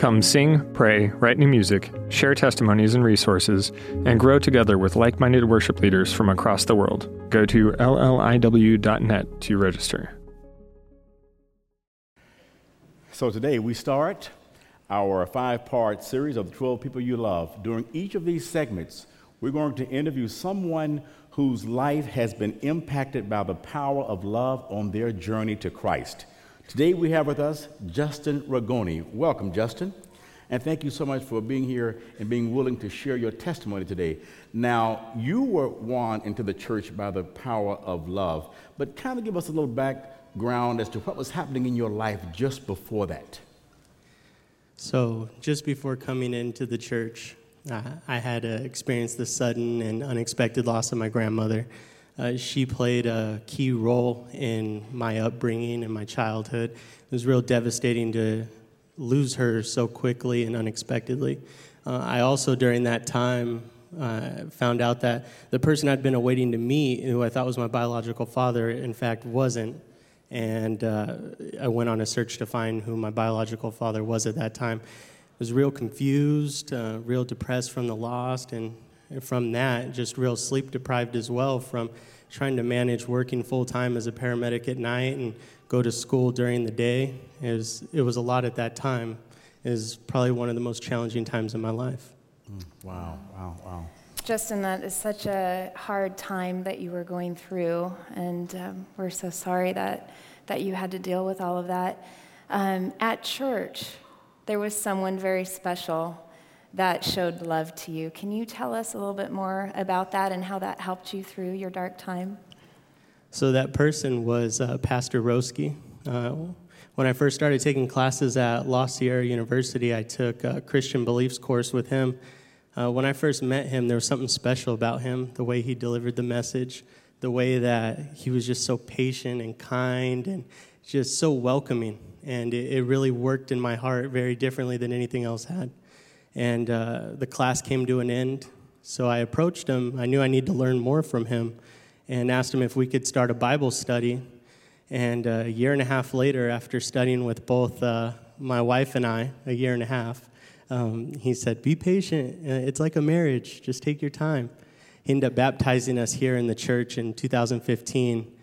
Come sing, pray, write new music, share testimonies and resources, and grow together with like minded worship leaders from across the world. Go to lliw.net to register. So today we start our five part series of the 12 people you love. During each of these segments, we're going to interview someone whose life has been impacted by the power of love on their journey to Christ. Today we have with us Justin Ragoni. Welcome, Justin. And thank you so much for being here and being willing to share your testimony today. Now, you were won into the church by the power of love, but kind of give us a little background as to what was happening in your life just before that. So, just before coming into the church, uh, I had uh, experienced the sudden and unexpected loss of my grandmother. Uh, she played a key role in my upbringing and my childhood. It was real devastating to lose her so quickly and unexpectedly. Uh, I also, during that time, uh, found out that the person I'd been awaiting to meet, who I thought was my biological father, in fact wasn't and uh, I went on a search to find who my biological father was at that time. I was real confused, uh, real depressed from the loss, and from that, just real sleep deprived as well from trying to manage working full time as a paramedic at night and go to school during the day. It was, it was a lot at that time. It was probably one of the most challenging times in my life. Mm, wow, wow, wow. Justin, that is such a hard time that you were going through, and um, we're so sorry that, that you had to deal with all of that. Um, at church, there was someone very special that showed love to you. Can you tell us a little bit more about that and how that helped you through your dark time? So, that person was uh, Pastor Roski. Uh, when I first started taking classes at La Sierra University, I took a Christian beliefs course with him. Uh, when I first met him, there was something special about him, the way he delivered the message, the way that he was just so patient and kind and just so welcoming. And it, it really worked in my heart very differently than anything else had. And uh, the class came to an end, so I approached him. I knew I needed to learn more from him and asked him if we could start a Bible study. And uh, a year and a half later, after studying with both uh, my wife and I, a year and a half, um, he said, Be patient. Uh, it's like a marriage. Just take your time. He ended up baptizing us here in the church in 2015.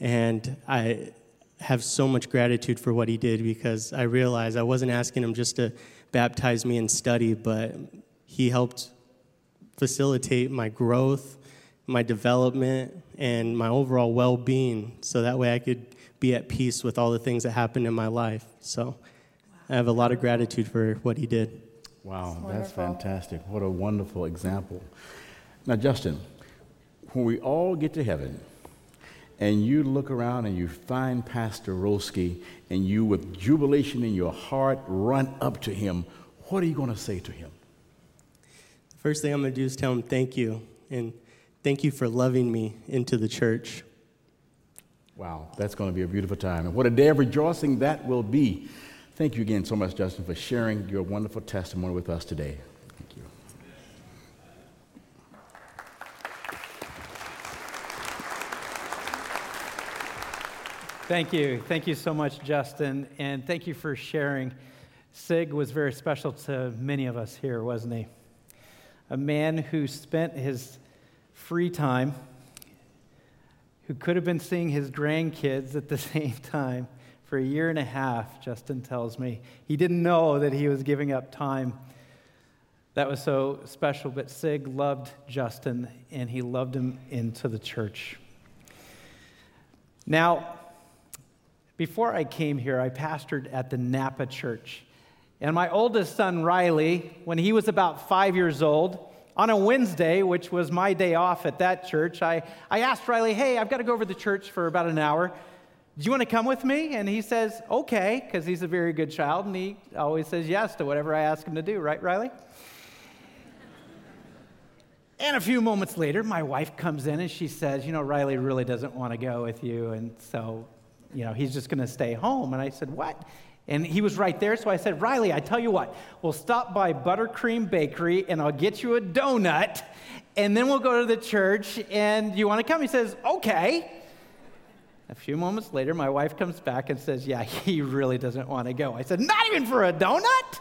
And I have so much gratitude for what he did because I realized I wasn't asking him just to baptize me and study, but he helped facilitate my growth, my development, and my overall well being so that way I could be at peace with all the things that happened in my life. So I have a lot of gratitude for what he did. Wow, that's, that's fantastic. What a wonderful example. Now, Justin, when we all get to heaven and you look around and you find Pastor Roski and you, with jubilation in your heart, run up to him, what are you going to say to him? The first thing I'm going to do is tell him thank you and thank you for loving me into the church. Wow, that's going to be a beautiful time. And what a day of rejoicing that will be. Thank you again so much, Justin, for sharing your wonderful testimony with us today. Thank you. Thank you. Thank you so much, Justin. And thank you for sharing. Sig was very special to many of us here, wasn't he? A man who spent his free time, who could have been seeing his grandkids at the same time for a year and a half, Justin tells me. He didn't know that he was giving up time. That was so special, but Sig loved Justin and he loved him into the church. Now, before I came here, I pastored at the Napa Church. And my oldest son, Riley, when he was about five years old, on a Wednesday, which was my day off at that church, I, I asked Riley, hey, I've got to go over to the church for about an hour. Do you want to come with me? And he says, Okay, because he's a very good child and he always says yes to whatever I ask him to do, right, Riley? And a few moments later, my wife comes in and she says, You know, Riley really doesn't want to go with you. And so, you know, he's just going to stay home. And I said, What? And he was right there. So I said, Riley, I tell you what, we'll stop by Buttercream Bakery and I'll get you a donut. And then we'll go to the church. And you want to come? He says, Okay. A few moments later, my wife comes back and says, Yeah, he really doesn't want to go. I said, Not even for a donut?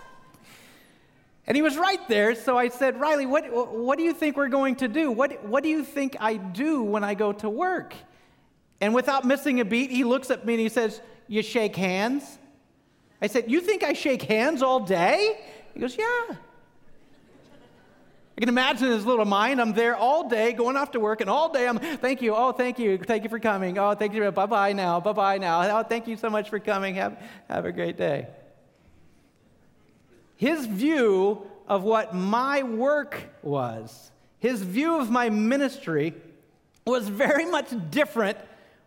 And he was right there. So I said, Riley, what, what do you think we're going to do? What, what do you think I do when I go to work? And without missing a beat, he looks at me and he says, You shake hands? I said, You think I shake hands all day? He goes, Yeah. I can imagine his little mind. I'm there all day, going off to work, and all day I'm, thank you, oh, thank you, thank you for coming. Oh, thank you, bye bye now, bye bye now. Oh, thank you so much for coming. Have, have a great day. His view of what my work was, his view of my ministry, was very much different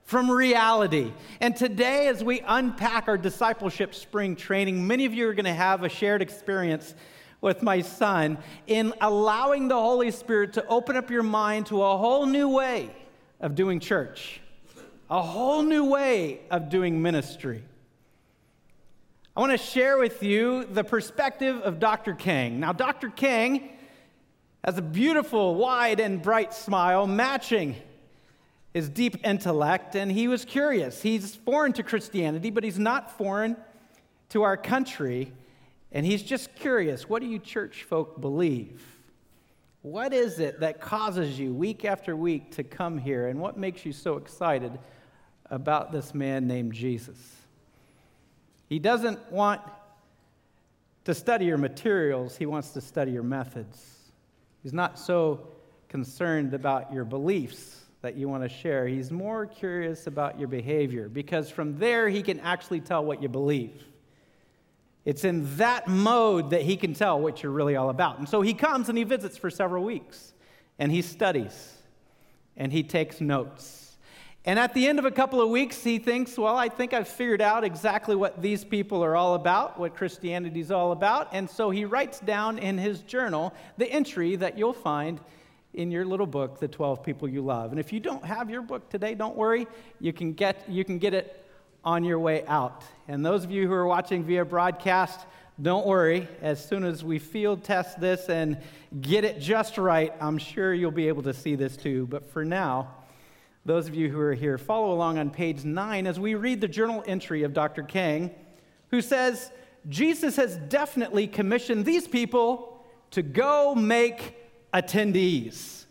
from reality. And today, as we unpack our discipleship spring training, many of you are going to have a shared experience with my son in allowing the Holy Spirit to open up your mind to a whole new way of doing church, a whole new way of doing ministry. I want to share with you the perspective of Dr. King. Now, Dr. King has a beautiful, wide, and bright smile matching his deep intellect, and he was curious. He's foreign to Christianity, but he's not foreign to our country. And he's just curious what do you church folk believe? What is it that causes you week after week to come here? And what makes you so excited about this man named Jesus? He doesn't want to study your materials, he wants to study your methods. He's not so concerned about your beliefs that you want to share. He's more curious about your behavior because from there he can actually tell what you believe. It's in that mode that he can tell what you're really all about. And so he comes and he visits for several weeks and he studies and he takes notes. And at the end of a couple of weeks, he thinks, well, I think I've figured out exactly what these people are all about, what Christianity is all about. And so he writes down in his journal the entry that you'll find in your little book, The 12 People You Love. And if you don't have your book today, don't worry. You can get, you can get it on your way out. And those of you who are watching via broadcast, don't worry. As soon as we field test this and get it just right, I'm sure you'll be able to see this too. But for now, those of you who are here, follow along on page nine as we read the journal entry of Dr. King, who says, Jesus has definitely commissioned these people to go make attendees.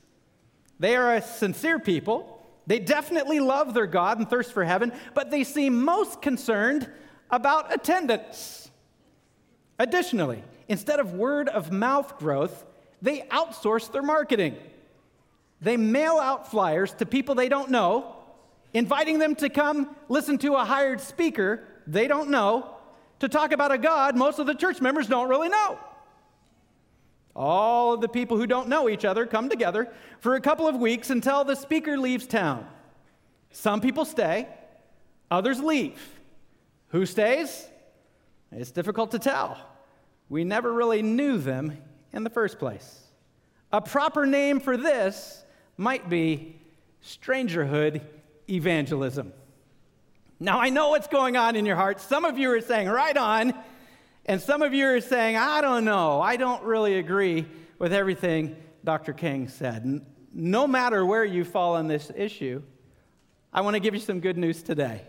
They are a sincere people. They definitely love their God and thirst for heaven, but they seem most concerned about attendance. Additionally, instead of word of mouth growth, they outsource their marketing. They mail out flyers to people they don't know, inviting them to come listen to a hired speaker they don't know to talk about a God most of the church members don't really know. All of the people who don't know each other come together for a couple of weeks until the speaker leaves town. Some people stay, others leave. Who stays? It's difficult to tell. We never really knew them in the first place. A proper name for this might be strangerhood evangelism. Now, I know what's going on in your heart. Some of you are saying, right on. And some of you are saying, I don't know. I don't really agree with everything Dr. King said. No matter where you fall on this issue, I want to give you some good news today.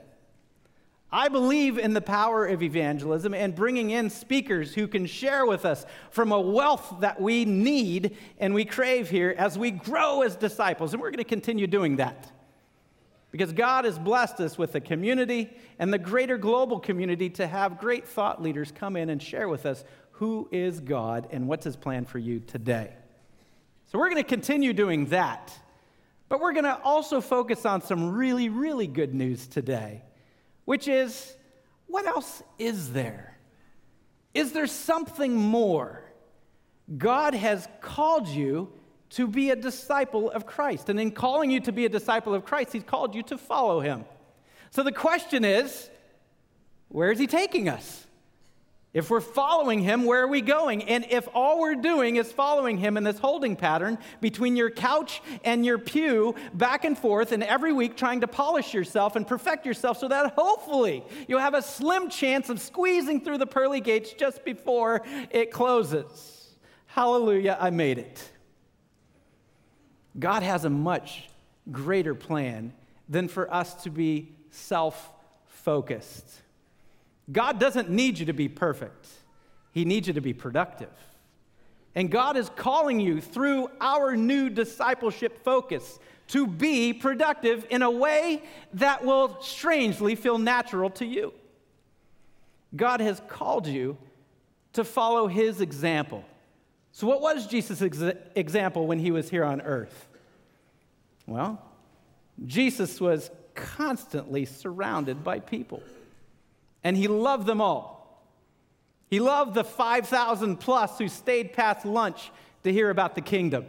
I believe in the power of evangelism and bringing in speakers who can share with us from a wealth that we need and we crave here as we grow as disciples. And we're going to continue doing that. Because God has blessed us with the community and the greater global community to have great thought leaders come in and share with us who is God and what's his plan for you today. So we're going to continue doing that. But we're going to also focus on some really, really good news today which is what else is there? Is there something more? God has called you to be a disciple of Christ. And in calling you to be a disciple of Christ, He's called you to follow Him. So the question is where is He taking us? If we're following him, where are we going? And if all we're doing is following him in this holding pattern between your couch and your pew, back and forth, and every week trying to polish yourself and perfect yourself so that hopefully you'll have a slim chance of squeezing through the pearly gates just before it closes. Hallelujah, I made it. God has a much greater plan than for us to be self focused. God doesn't need you to be perfect, He needs you to be productive. And God is calling you through our new discipleship focus to be productive in a way that will strangely feel natural to you. God has called you to follow His example. So, what was Jesus' ex- example when He was here on earth? Well, Jesus was constantly surrounded by people and he loved them all. He loved the 5,000 plus who stayed past lunch to hear about the kingdom.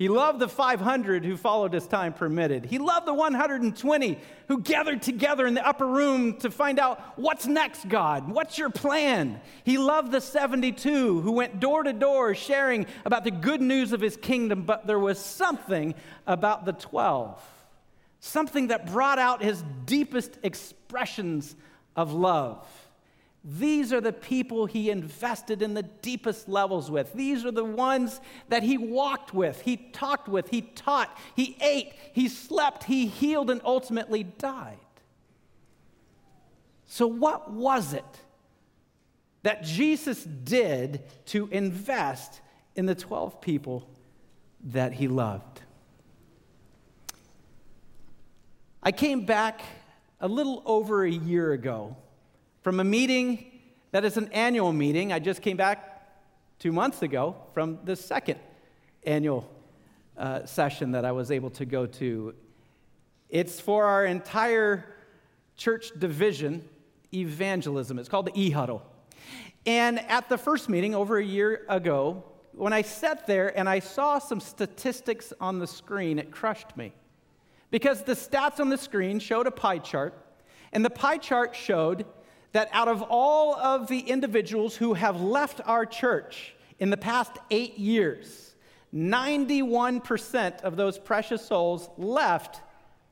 He loved the 500 who followed as time permitted. He loved the 120 who gathered together in the upper room to find out what's next, God? What's your plan? He loved the 72 who went door to door sharing about the good news of his kingdom, but there was something about the 12 something that brought out his deepest expressions of love. These are the people he invested in the deepest levels with. These are the ones that he walked with, he talked with, he taught, he ate, he slept, he healed, and ultimately died. So, what was it that Jesus did to invest in the 12 people that he loved? I came back a little over a year ago from a meeting that is an annual meeting. I just came back two months ago from the second annual uh, session that I was able to go to. It's for our entire church division, evangelism. It's called the e huddle. And at the first meeting over a year ago, when I sat there and I saw some statistics on the screen, it crushed me. Because the stats on the screen showed a pie chart, and the pie chart showed that out of all of the individuals who have left our church in the past eight years, 91% of those precious souls left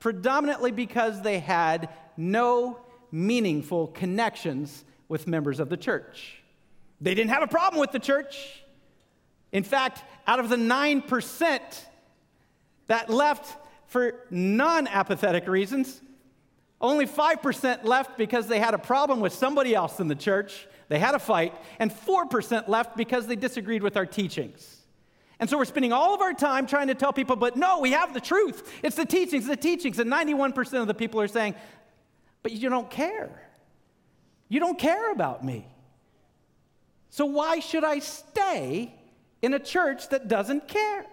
predominantly because they had no meaningful connections with members of the church. They didn't have a problem with the church. In fact, out of the 9% that left for non apathetic reasons. Only 5% left because they had a problem with somebody else in the church, they had a fight, and 4% left because they disagreed with our teachings. And so we're spending all of our time trying to tell people, but no, we have the truth. It's the teachings, the teachings. And 91% of the people are saying, but you don't care. You don't care about me. So why should I stay in a church that doesn't care?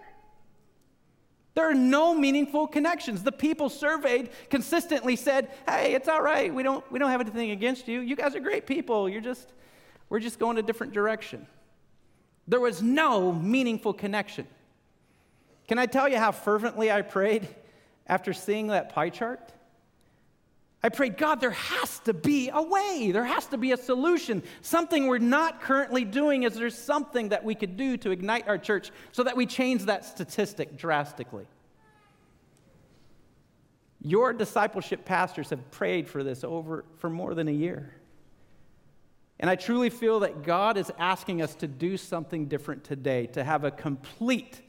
There are no meaningful connections. The people surveyed consistently said, "Hey, it's all right. We don't we don't have anything against you. You guys are great people. You're just we're just going a different direction." There was no meaningful connection. Can I tell you how fervently I prayed after seeing that pie chart? I prayed, God, there has to be a way. There has to be a solution. Something we're not currently doing is there something that we could do to ignite our church so that we change that statistic drastically. Your discipleship pastors have prayed for this over for more than a year. And I truly feel that God is asking us to do something different today, to have a complete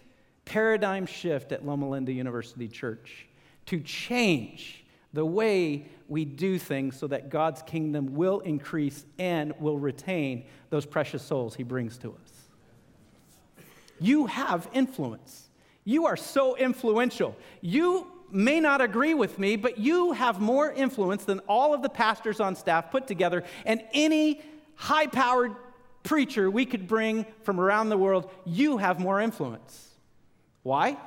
paradigm shift at Loma Linda University Church, to change the way we do things so that God's kingdom will increase and will retain those precious souls he brings to us. You have influence. You are so influential. You may not agree with me, but you have more influence than all of the pastors on staff put together and any high powered preacher we could bring from around the world. You have more influence. Why?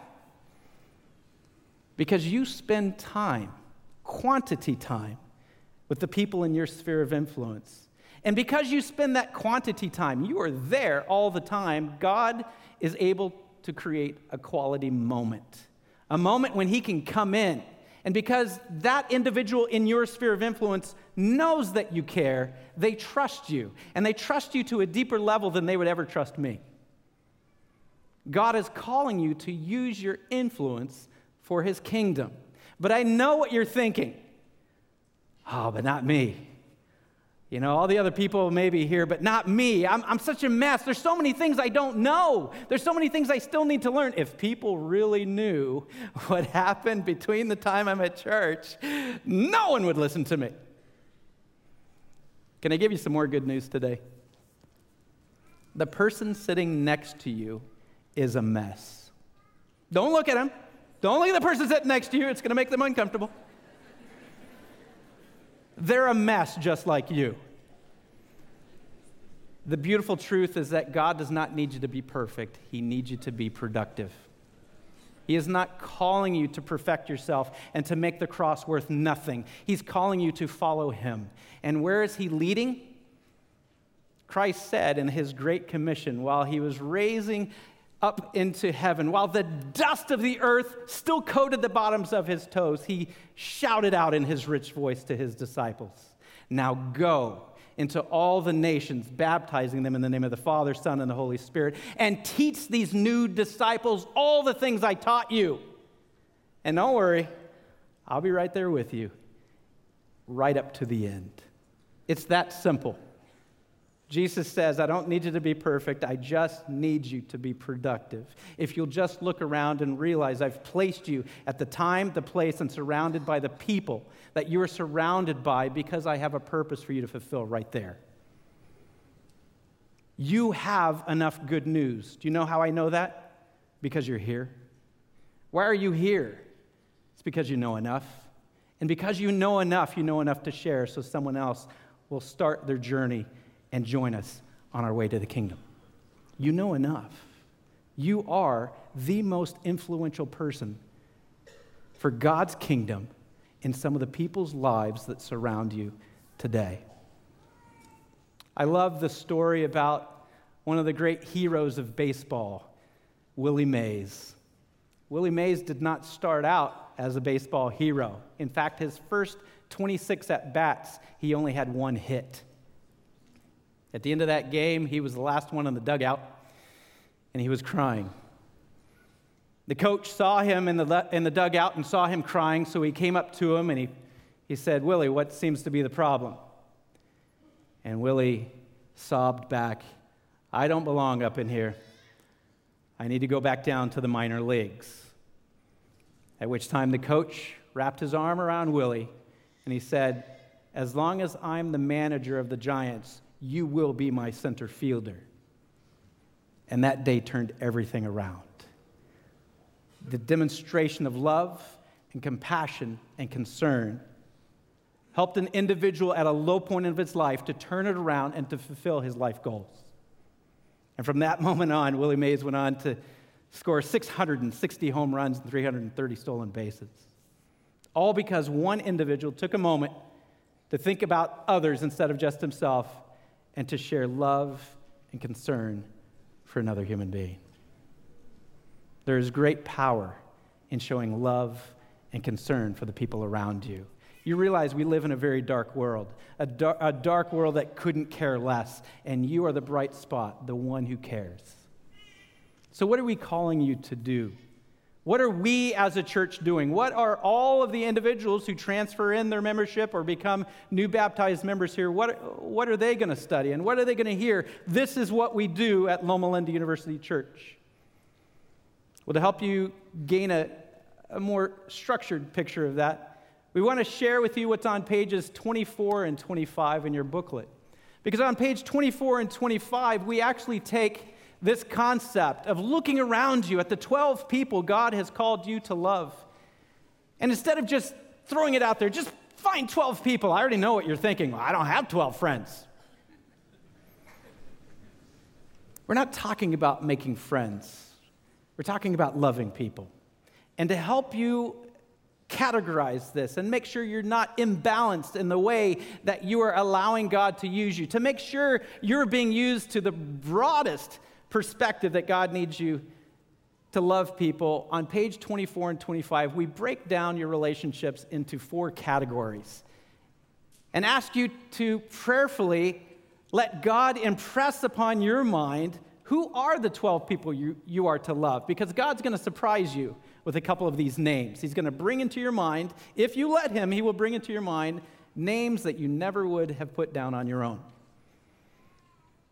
Because you spend time quantity time with the people in your sphere of influence. And because you spend that quantity time, you are there all the time, God is able to create a quality moment. A moment when He can come in And because that individual in your sphere of influence knows that you care, they trust you. And they trust you to a deeper level than they would ever trust me. God is calling you to use your influence for his kingdom. But I know what you're thinking. Oh, but not me. You know, all the other people may be here, but not me. I'm, I'm such a mess. There's so many things I don't know. There's so many things I still need to learn. If people really knew what happened between the time I'm at church, no one would listen to me. Can I give you some more good news today? The person sitting next to you is a mess. Don't look at him. Don't look at the person sitting next to you, it's going to make them uncomfortable. They're a mess just like you. The beautiful truth is that God does not need you to be perfect, He needs you to be productive. He is not calling you to perfect yourself and to make the cross worth nothing. He's calling you to follow Him. And where is He leading? Christ said in His Great Commission while He was raising up into heaven. While the dust of the earth still coated the bottoms of his toes, he shouted out in his rich voice to his disciples Now go into all the nations, baptizing them in the name of the Father, Son, and the Holy Spirit, and teach these new disciples all the things I taught you. And don't worry, I'll be right there with you, right up to the end. It's that simple. Jesus says, I don't need you to be perfect. I just need you to be productive. If you'll just look around and realize I've placed you at the time, the place, and surrounded by the people that you are surrounded by because I have a purpose for you to fulfill right there. You have enough good news. Do you know how I know that? Because you're here. Why are you here? It's because you know enough. And because you know enough, you know enough to share so someone else will start their journey and join us on our way to the kingdom. You know enough. You are the most influential person for God's kingdom in some of the people's lives that surround you today. I love the story about one of the great heroes of baseball, Willie Mays. Willie Mays did not start out as a baseball hero. In fact, his first 26 at bats, he only had one hit. At the end of that game, he was the last one in the dugout, and he was crying. The coach saw him in the, in the dugout and saw him crying, so he came up to him and he, he said, Willie, what seems to be the problem? And Willie sobbed back, I don't belong up in here. I need to go back down to the minor leagues. At which time the coach wrapped his arm around Willie and he said, As long as I'm the manager of the Giants, you will be my center fielder. And that day turned everything around. The demonstration of love and compassion and concern helped an individual at a low point of his life to turn it around and to fulfill his life goals. And from that moment on, Willie Mays went on to score 660 home runs and 330 stolen bases. All because one individual took a moment to think about others instead of just himself and to share love and concern for another human being. There is great power in showing love and concern for the people around you. You realize we live in a very dark world, a, dar- a dark world that couldn't care less, and you are the bright spot, the one who cares. So, what are we calling you to do? What are we as a church doing? What are all of the individuals who transfer in their membership or become new baptized members here? What, what are they going to study and what are they going to hear? This is what we do at Loma Linda University Church. Well, to help you gain a, a more structured picture of that, we want to share with you what's on pages 24 and 25 in your booklet. Because on page 24 and 25, we actually take this concept of looking around you at the 12 people God has called you to love. And instead of just throwing it out there, just find 12 people. I already know what you're thinking. Well, I don't have 12 friends. We're not talking about making friends, we're talking about loving people. And to help you categorize this and make sure you're not imbalanced in the way that you are allowing God to use you, to make sure you're being used to the broadest perspective that God needs you to love people, on page 24 and 25, we break down your relationships into four categories and ask you to prayerfully let God impress upon your mind who are the 12 people you, you are to love, because God's going to surprise you with a couple of these names. He's going to bring into your mind, if you let Him, He will bring into your mind names that you never would have put down on your own.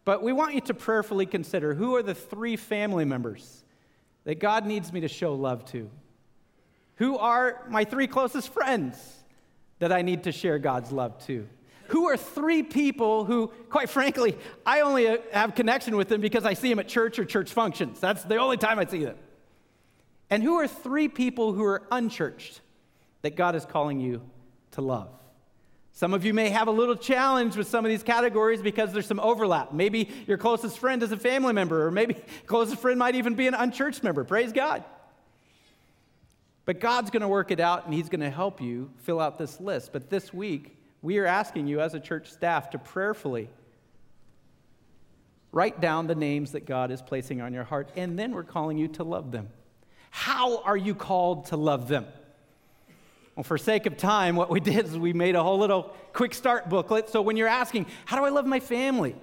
But we want you to prayerfully consider who are the three family members that God needs me to show love to? Who are my three closest friends that I need to share God's love to? Who are three people who, quite frankly, I only have connection with them because I see them at church or church functions? That's the only time I see them. And who are three people who are unchurched that God is calling you to love? Some of you may have a little challenge with some of these categories because there's some overlap. Maybe your closest friend is a family member, or maybe closest friend might even be an unchurched member. Praise God. But God's going to work it out and He's going to help you fill out this list. But this week, we are asking you as a church staff to prayerfully write down the names that God is placing on your heart, and then we're calling you to love them. How are you called to love them? Well, for sake of time, what we did is we made a whole little quick start booklet. So when you're asking, how do I love my family?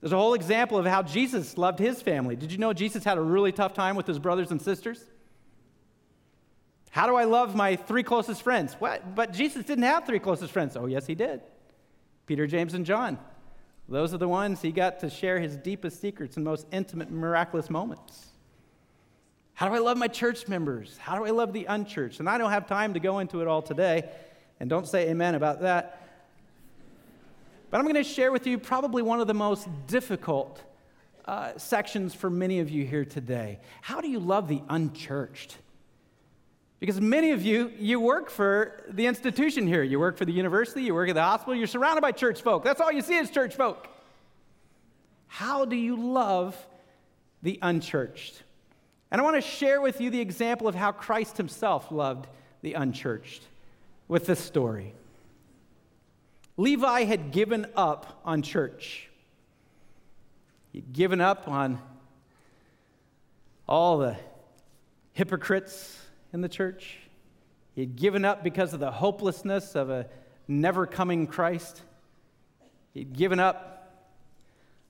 There's a whole example of how Jesus loved his family. Did you know Jesus had a really tough time with his brothers and sisters? How do I love my three closest friends? What? But Jesus didn't have three closest friends. Oh, yes, he did. Peter, James, and John. Those are the ones he got to share his deepest secrets and most intimate, miraculous moments. How do I love my church members? How do I love the unchurched? And I don't have time to go into it all today, and don't say amen about that. But I'm going to share with you probably one of the most difficult uh, sections for many of you here today. How do you love the unchurched? Because many of you, you work for the institution here. You work for the university, you work at the hospital, you're surrounded by church folk. That's all you see is church folk. How do you love the unchurched? And I want to share with you the example of how Christ himself loved the unchurched with this story. Levi had given up on church. He'd given up on all the hypocrites in the church. He had given up because of the hopelessness of a never coming Christ. He'd given up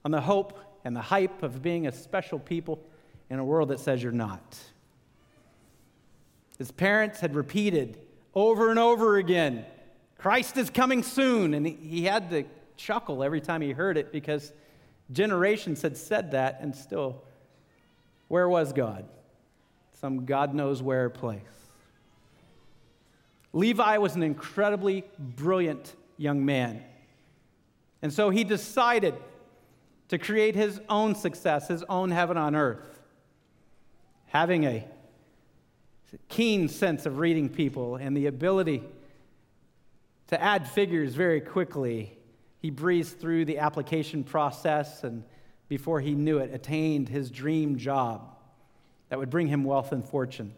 on the hope and the hype of being a special people in a world that says you're not. His parents had repeated over and over again Christ is coming soon. And he had to chuckle every time he heard it because generations had said that, and still, where was God? Some God knows where place. Levi was an incredibly brilliant young man. And so he decided to create his own success, his own heaven on earth having a keen sense of reading people and the ability to add figures very quickly, he breezed through the application process and before he knew it, attained his dream job that would bring him wealth and fortune.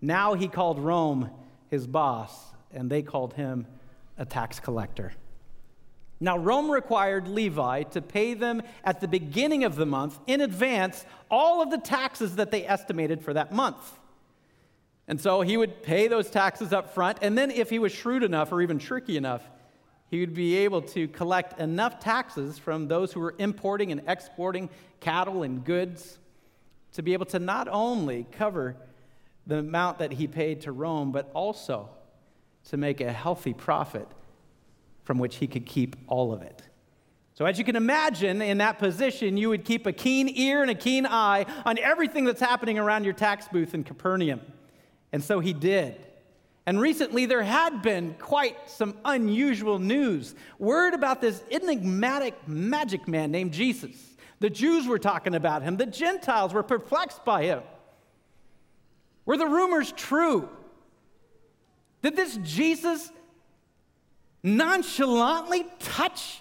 Now he called Rome his boss, and they called him a tax collector. Now, Rome required Levi to pay them at the beginning of the month in advance all of the taxes that they estimated for that month. And so he would pay those taxes up front, and then if he was shrewd enough or even tricky enough, he would be able to collect enough taxes from those who were importing and exporting cattle and goods to be able to not only cover the amount that he paid to Rome, but also to make a healthy profit from which he could keep all of it. So, as you can imagine, in that position, you would keep a keen ear and a keen eye on everything that's happening around your tax booth in Capernaum. And so he did. And recently, there had been quite some unusual news. Word about this enigmatic magic man named Jesus. The Jews were talking about him, the Gentiles were perplexed by him. Were the rumors true? Did this Jesus nonchalantly touch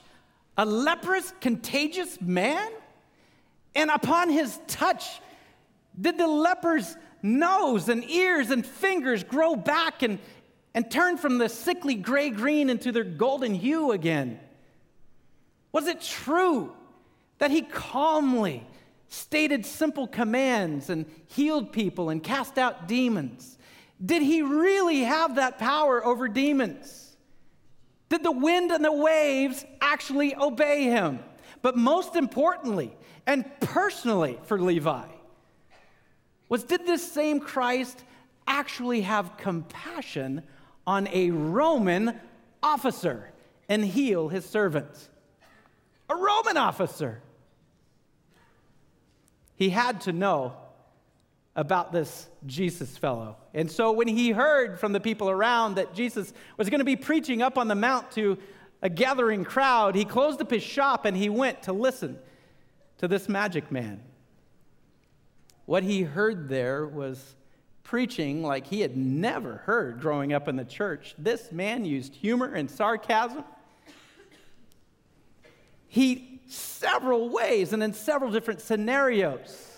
a leprous, contagious man? And upon his touch, did the leper's nose and ears and fingers grow back and, and turn from the sickly gray green into their golden hue again? Was it true that he calmly stated simple commands and healed people and cast out demons? Did he really have that power over demons? Did the wind and the waves actually obey him? But most importantly, and personally for Levi, was did this same Christ actually have compassion on a Roman officer and heal his servants? A Roman officer. He had to know about this Jesus fellow. And so when he heard from the people around that Jesus was going to be preaching up on the mount to a gathering crowd, he closed up his shop and he went to listen to this magic man. What he heard there was preaching like he had never heard growing up in the church. This man used humor and sarcasm. He, several ways and in several different scenarios,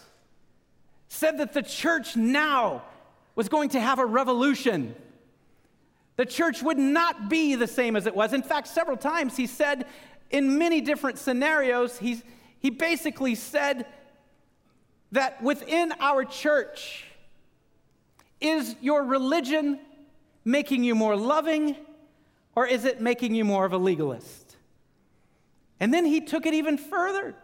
said that the church now was going to have a revolution. The church would not be the same as it was. In fact, several times he said in many different scenarios, he's, he basically said that within our church, is your religion making you more loving or is it making you more of a legalist? And then he took it even further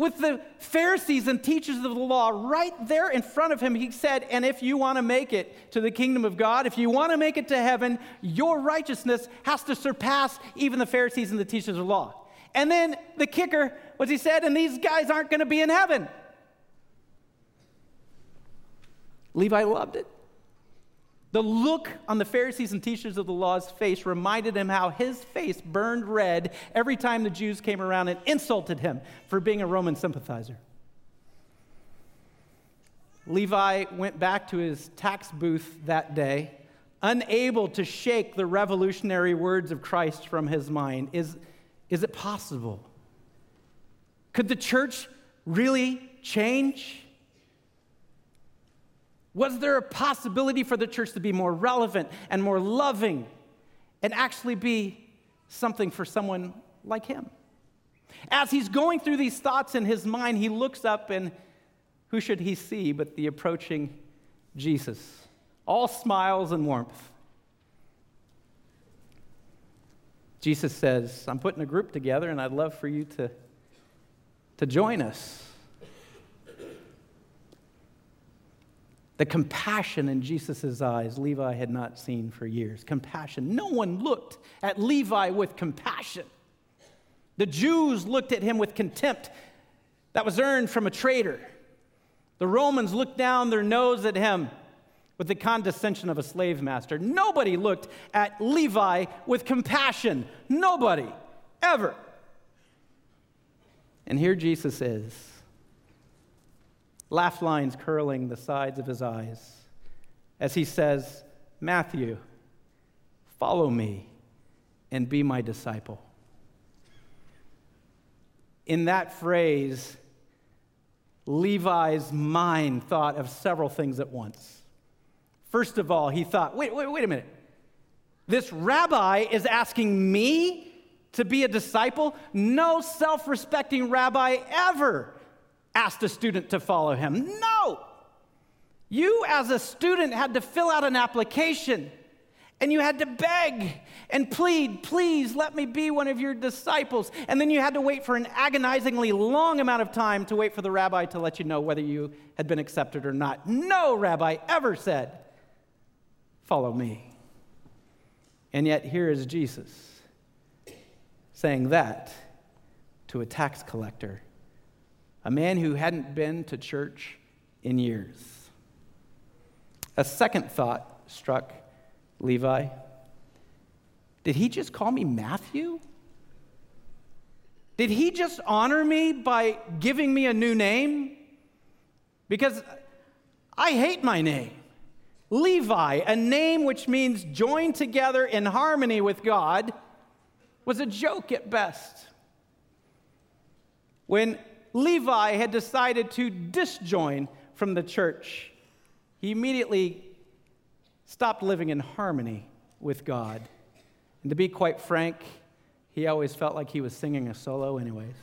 with the Pharisees and teachers of the law right there in front of him, he said, And if you want to make it to the kingdom of God, if you want to make it to heaven, your righteousness has to surpass even the Pharisees and the teachers of the law. And then the kicker was he said, And these guys aren't going to be in heaven. Levi loved it. The look on the Pharisees and teachers of the law's face reminded him how his face burned red every time the Jews came around and insulted him for being a Roman sympathizer. Levi went back to his tax booth that day, unable to shake the revolutionary words of Christ from his mind. Is, is it possible? Could the church really change? Was there a possibility for the church to be more relevant and more loving and actually be something for someone like him? As he's going through these thoughts in his mind, he looks up and who should he see but the approaching Jesus? All smiles and warmth. Jesus says, I'm putting a group together and I'd love for you to, to join us. The compassion in Jesus' eyes, Levi had not seen for years. Compassion. No one looked at Levi with compassion. The Jews looked at him with contempt that was earned from a traitor. The Romans looked down their nose at him with the condescension of a slave master. Nobody looked at Levi with compassion. Nobody, ever. And here Jesus is laugh lines curling the sides of his eyes as he says, Matthew, follow me and be my disciple. In that phrase, Levi's mind thought of several things at once. First of all, he thought, wait, wait, wait a minute. This rabbi is asking me to be a disciple? No self respecting rabbi ever asked a student to follow him. No! You, as a student, had to fill out an application and you had to beg and plead, please let me be one of your disciples. And then you had to wait for an agonizingly long amount of time to wait for the rabbi to let you know whether you had been accepted or not. No rabbi ever said, Follow me. And yet, here is Jesus saying that to a tax collector a man who hadn't been to church in years. A second thought struck Levi. Did he just call me Matthew? Did he just honor me by giving me a new name? Because I hate my name. Levi, a name which means joined together in harmony with God, was a joke at best. When Levi had decided to disjoin from the church, he immediately stopped living in harmony with God. And to be quite frank, he always felt like he was singing a solo, anyways.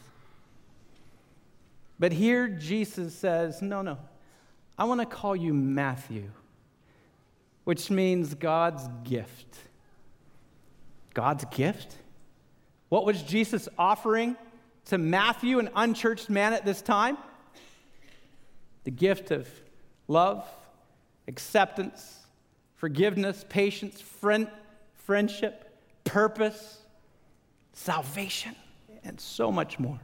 But here Jesus says, No, no, I want to call you Matthew, which means God's gift. God's gift? What was Jesus offering to Matthew, an unchurched man at this time? The gift of love, acceptance, forgiveness, patience, friend, friendship, purpose, salvation, and so much more.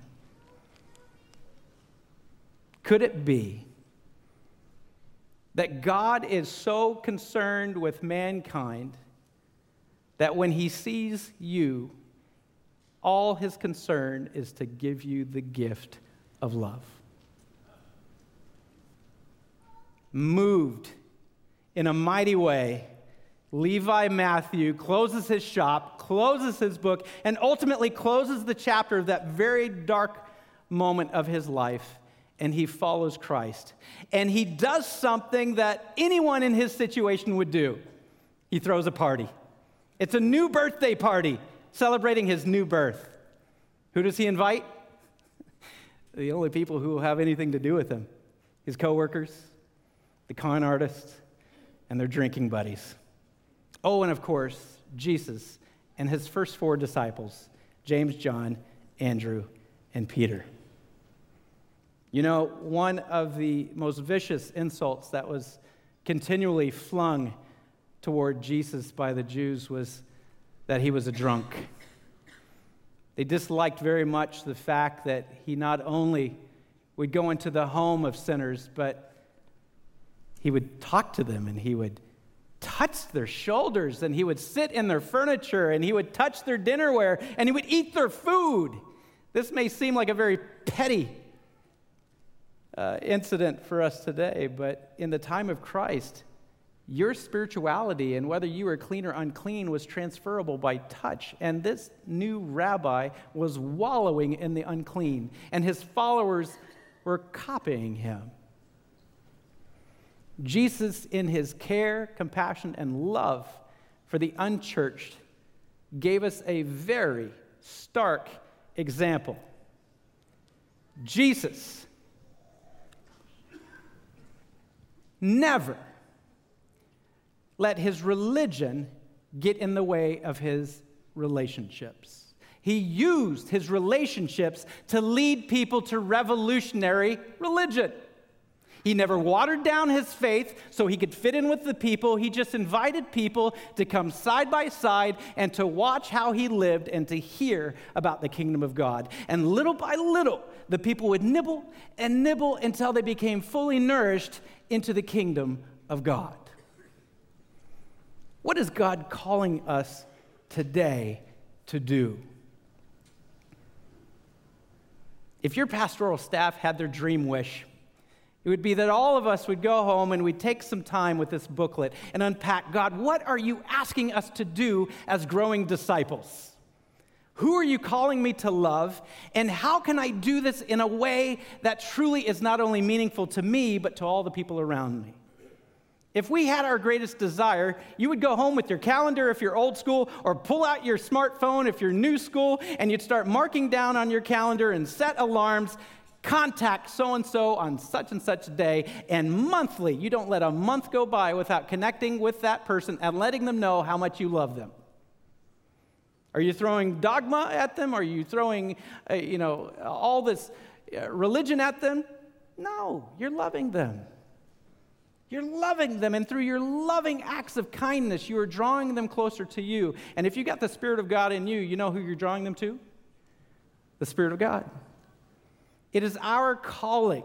Could it be that God is so concerned with mankind that when he sees you, all his concern is to give you the gift of love? Moved in a mighty way, Levi Matthew closes his shop, closes his book, and ultimately closes the chapter of that very dark moment of his life and he follows Christ. And he does something that anyone in his situation would do he throws a party. It's a new birthday party celebrating his new birth. Who does he invite? the only people who will have anything to do with him his coworkers, the con artists, and their drinking buddies. Oh, and of course, Jesus and his first four disciples James, John, Andrew, and Peter. You know, one of the most vicious insults that was continually flung toward Jesus by the Jews was that he was a drunk. They disliked very much the fact that he not only would go into the home of sinners, but he would talk to them and he would touch their shoulders and he would sit in their furniture and he would touch their dinnerware and he would eat their food. This may seem like a very petty uh, incident for us today, but in the time of Christ, your spirituality and whether you were clean or unclean was transferable by touch. And this new rabbi was wallowing in the unclean, and his followers were copying him. Jesus, in his care, compassion, and love for the unchurched, gave us a very stark example. Jesus never let his religion get in the way of his relationships. He used his relationships to lead people to revolutionary religion. He never watered down his faith so he could fit in with the people. He just invited people to come side by side and to watch how he lived and to hear about the kingdom of God. And little by little, the people would nibble and nibble until they became fully nourished into the kingdom of God. What is God calling us today to do? If your pastoral staff had their dream wish, it would be that all of us would go home and we'd take some time with this booklet and unpack God, what are you asking us to do as growing disciples? Who are you calling me to love? And how can I do this in a way that truly is not only meaningful to me, but to all the people around me? If we had our greatest desire, you would go home with your calendar if you're old school, or pull out your smartphone if you're new school, and you'd start marking down on your calendar and set alarms contact so and so on such and such day, and monthly. You don't let a month go by without connecting with that person and letting them know how much you love them. Are you throwing dogma at them? Are you throwing, uh, you know, all this uh, religion at them? No, you're loving them. You're loving them, and through your loving acts of kindness, you are drawing them closer to you. And if you got the Spirit of God in you, you know who you're drawing them to? The Spirit of God. It is our calling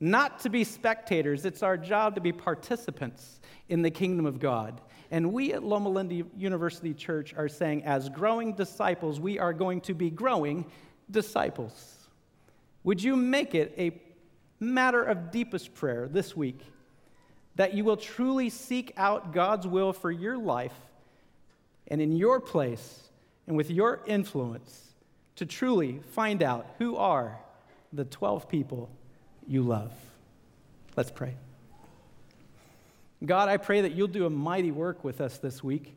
not to be spectators, it's our job to be participants in the kingdom of God. And we at Loma Linda University Church are saying, as growing disciples, we are going to be growing disciples. Would you make it a matter of deepest prayer this week that you will truly seek out God's will for your life and in your place and with your influence to truly find out who are the 12 people you love. Let's pray. God, I pray that you'll do a mighty work with us this week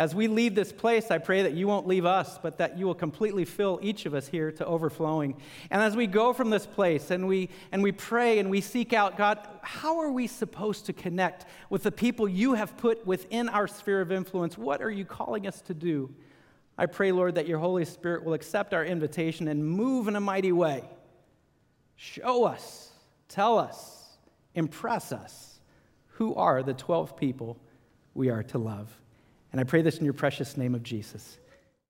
As we leave this place, I pray that you won't leave us, but that you will completely fill each of us here to overflowing. And as we go from this place and we, and we pray and we seek out, God, how are we supposed to connect with the people you have put within our sphere of influence? What are you calling us to do? I pray, Lord, that your Holy Spirit will accept our invitation and move in a mighty way. Show us, tell us, impress us who are the 12 people we are to love. And I pray this in your precious name of Jesus.